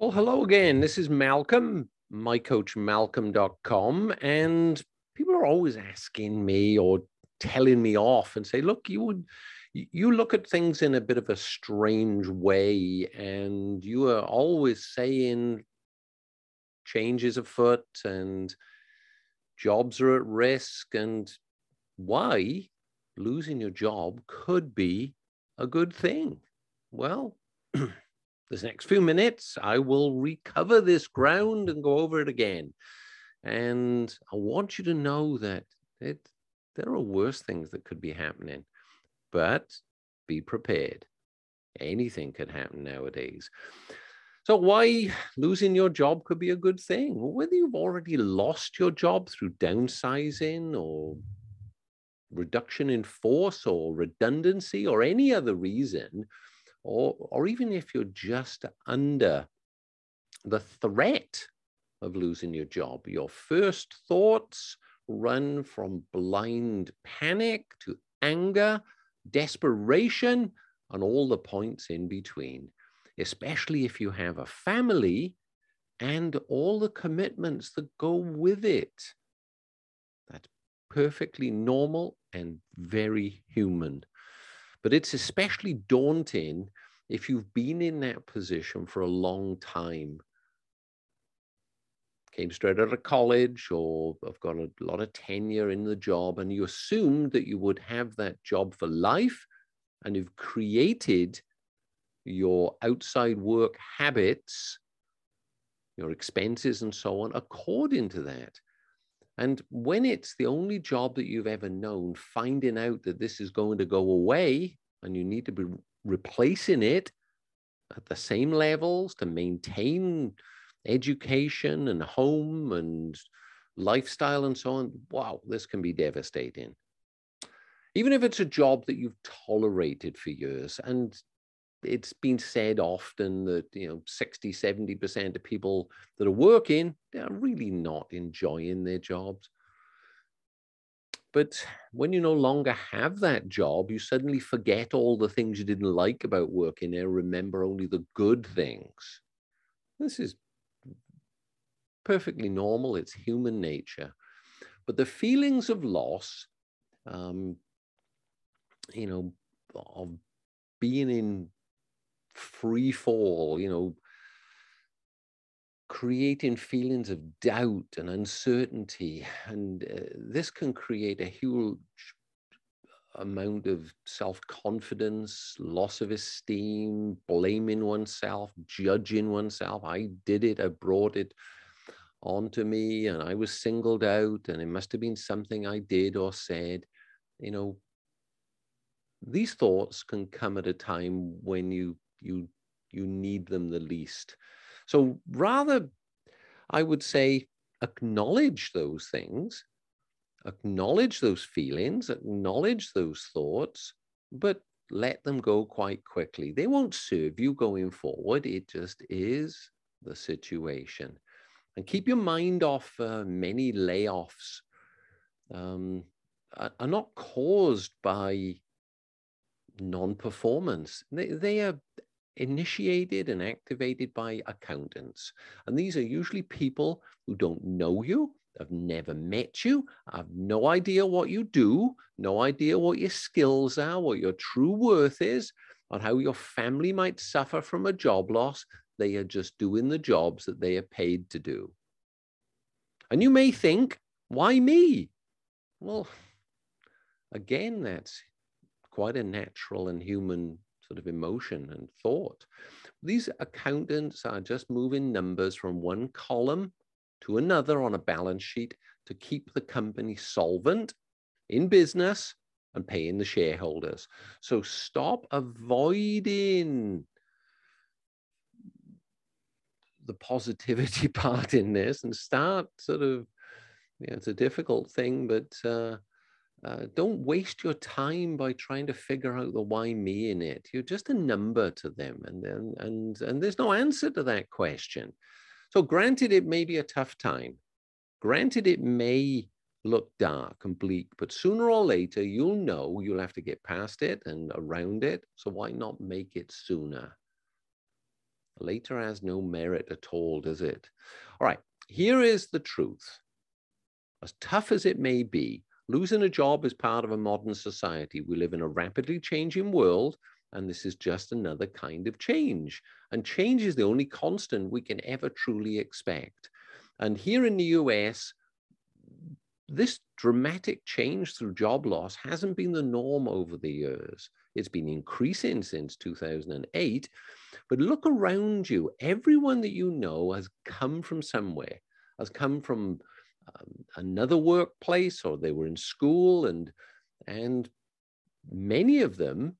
Well, hello again. This is Malcolm, mycoachmalcolm.com. And people are always asking me or telling me off and say, look, you would you look at things in a bit of a strange way, and you are always saying changes afoot and jobs are at risk, and why losing your job could be a good thing. Well, this next few minutes, I will recover this ground and go over it again. And I want you to know that it, there are worse things that could be happening, but be prepared. Anything could happen nowadays. So, why losing your job could be a good thing? Whether you've already lost your job through downsizing or reduction in force or redundancy or any other reason, or, or even if you're just under the threat of losing your job, your first thoughts run from blind panic to anger, desperation, and all the points in between, especially if you have a family and all the commitments that go with it. That's perfectly normal and very human. But it's especially daunting if you've been in that position for a long time. Came straight out of college or have got a lot of tenure in the job, and you assumed that you would have that job for life, and you've created your outside work habits, your expenses, and so on according to that. And when it's the only job that you've ever known, finding out that this is going to go away and you need to be replacing it at the same levels to maintain education and home and lifestyle and so on, wow, this can be devastating. Even if it's a job that you've tolerated for years and it's been said often that you know 60 70% of people that are working they're really not enjoying their jobs. But when you no longer have that job you suddenly forget all the things you didn't like about working there remember only the good things. This is perfectly normal it's human nature. But the feelings of loss um, you know of being in free fall, you know, creating feelings of doubt and uncertainty. And uh, this can create a huge amount of self confidence, loss of esteem, blaming oneself, judging oneself. I did it, I brought it onto me, and I was singled out, and it must have been something I did or said. You know, these thoughts can come at a time when you you you need them the least. So rather, I would say acknowledge those things, acknowledge those feelings, acknowledge those thoughts, but let them go quite quickly. They won't serve you going forward. It just is the situation. And keep your mind off uh, many layoffs um, are not caused by non-performance. They, they are initiated and activated by accountants. And these are usually people who don't know you, have never met you, have no idea what you do, no idea what your skills are, what your true worth is, or how your family might suffer from a job loss. They are just doing the jobs that they are paid to do. And you may think, why me? Well, again, that's quite a natural and human sort of emotion and thought. These accountants are just moving numbers from one column to another on a balance sheet to keep the company solvent in business and paying the shareholders. So stop avoiding the positivity part in this and start sort of, you know, it's a difficult thing, but uh, uh, don't waste your time by trying to figure out the why me in it. You're just a number to them, and and and and there's no answer to that question. So, granted, it may be a tough time. Granted, it may look dark and bleak, but sooner or later, you'll know you'll have to get past it and around it. So, why not make it sooner? Later has no merit at all, does it? All right, here is the truth. As tough as it may be, losing a job is part of a modern society. We live in a rapidly changing world, and this is just another kind of change. And change is the only constant we can ever truly expect. And here in the US, this dramatic change through job loss hasn't been the norm over the years. It's been increasing since 2008. But look around you. Everyone that you know has come from somewhere, has come from um, another workplace or they were in school and and many of them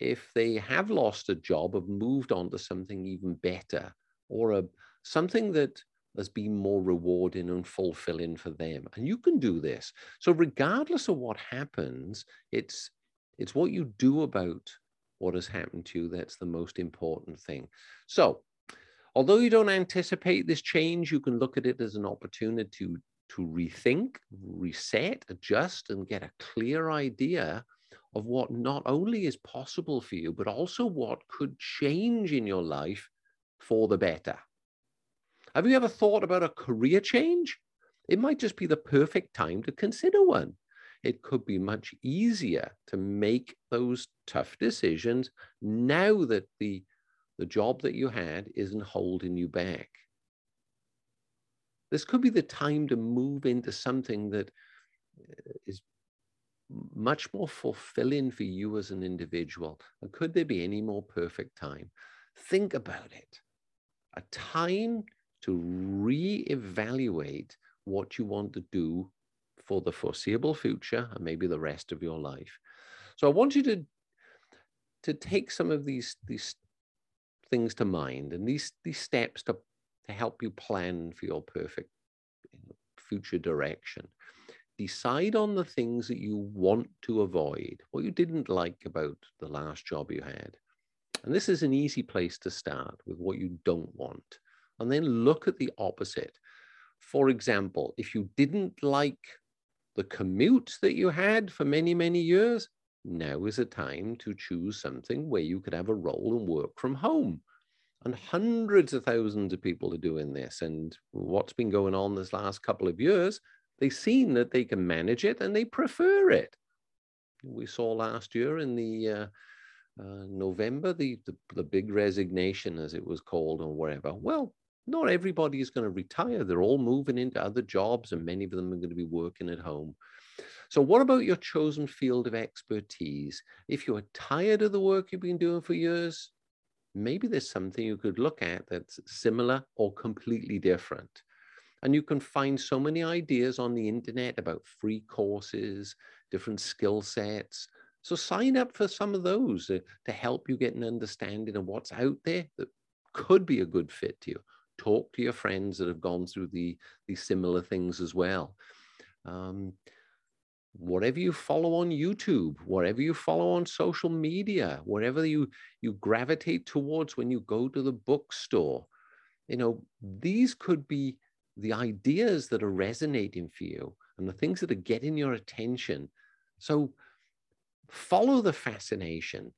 if they have lost a job have moved on to something even better or a something that has been more rewarding and fulfilling for them. And you can do this. So regardless of what happens it's it's what you do about what has happened to you that's the most important thing. So although you don't anticipate this change you can look at it as an opportunity to to rethink reset adjust and get a clear idea of what not only is possible for you but also what could change in your life for the better. Have you ever thought about a career change? It might just be the perfect time to consider one. It could be much easier to make those tough decisions now that the, the job that you had isn't holding you back. This could be the time to move into something that uh, much more fulfilling for you as an individual. And could there be any more perfect time? Think about it. A time to reevaluate what you want to do for the foreseeable future and maybe the rest of your life. So I want you to to take some of these these things to mind and these these steps to to help you plan for your perfect future direction. Decide on the things that you want to avoid, what you didn't like about the last job you had. And this is an easy place to start with what you don't want. And then look at the opposite. For example, if you didn't like the commute that you had for many, many years, now is a time to choose something where you could have a role and work from home. And hundreds of thousands of people are doing this. And what's been going on this last couple of years, they've seen that they can manage it and they prefer it. We saw last year in the uh, uh, November, the, the, the big resignation, as it was called, or wherever. Well, not everybody is going to retire. They're all moving into other jobs, and many of them are going to be working at home. So, what about your chosen field of expertise? If you are tired of the work you've been doing for years, maybe there's something you could look at that's similar or completely different. And you can find so many ideas on the internet about free courses, different skill sets. So, sign up for some of those to help you get an understanding of what's out there that could be a good fit to you talk to your friends that have gone through the these similar things as well. Um, whatever you follow on YouTube, whatever you follow on social media, whatever you you gravitate towards when you go to the bookstore, you know these could be the ideas that are resonating for you and the things that are getting your attention. So follow the fascination.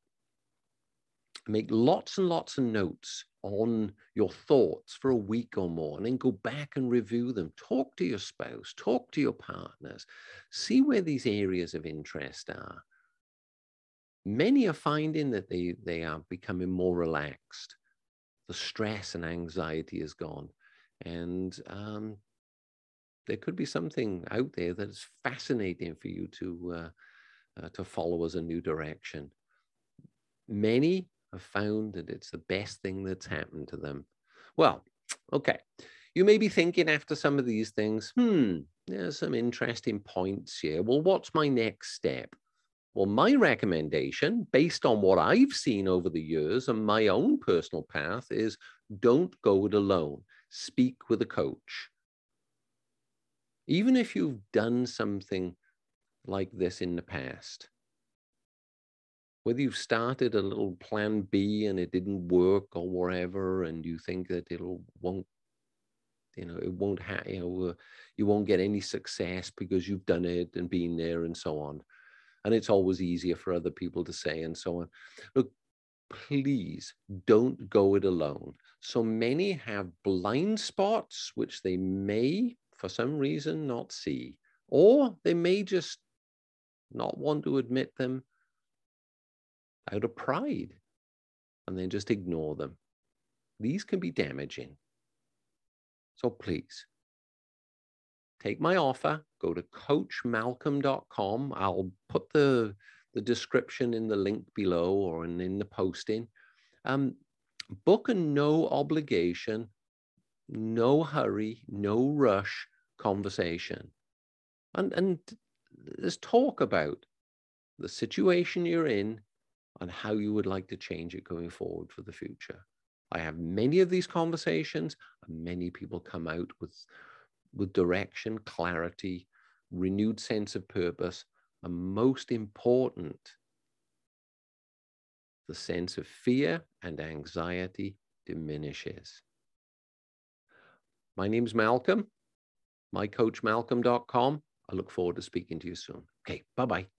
Make lots and lots of notes on your thoughts for a week or more and then go back and review them. Talk to your spouse, talk to your partners, see where these areas of interest are. Many are finding that they, they are becoming more relaxed. The stress and anxiety is gone. And um, there could be something out there that is fascinating for you to, uh, uh, to follow as a new direction. Many have found that it's the best thing that's happened to them. Well, okay. You may be thinking after some of these things, hmm, there's some interesting points here. Well, what's my next step? Well, my recommendation, based on what I've seen over the years and my own personal path, is don't go it alone. Speak with a coach. Even if you've done something like this in the past, whether you've started a little plan B and it didn't work or whatever, and you think that it'll won't, you know, it won't have, you know, uh, you won't get any success because you've done it and been there and so on. And it's always easier for other people to say and so on. Look, please don't go it alone. So many have blind spots, which they may, for some reason, not see, or they may just not want to admit them out of pride and then just ignore them. These can be damaging. So please take my offer, go to coachmalcolm.com. I'll put the, the description in the link below or in, in the posting. Um, book a no obligation, no hurry, no rush conversation. And, and let's talk about the situation you're in and how you would like to change it going forward for the future. I have many of these conversations, and many people come out with, with direction, clarity, renewed sense of purpose, and most important, the sense of fear and anxiety diminishes. My name's Malcolm, mycoachmalcolm.com. I look forward to speaking to you soon. Okay, bye bye.